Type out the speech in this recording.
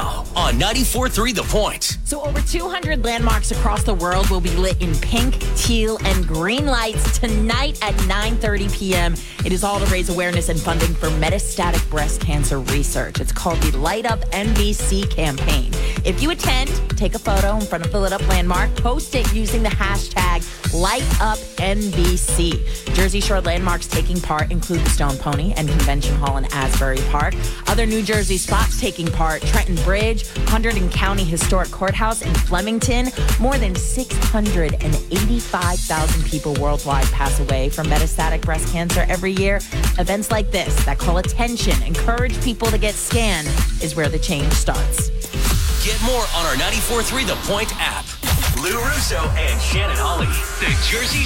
now on 94.3 The Point. So, over 200 landmarks across the world will be lit in pink, teal, and green lights tonight at 9:30 p.m. It is all to raise awareness and funding for metastatic breast cancer research. It's called the Light Up MBC campaign. If you attend, take a photo in front of the lit up landmark, post it using the hashtag LightUpMBC. Jersey Shore landmarks taking part include the Stone Pony and Convention Hall in Asbury Park. Other New Jersey spots taking part Trenton Bridge, Hunterdon County Historic Courthouse in Flemington. More than 685,000 people worldwide pass away from metastatic breast cancer every year. Events like this that call attention, encourage people to get scanned, is where the change starts. More on our 94.3 The Point app. Lou Russo and Shannon Holly. The Jersey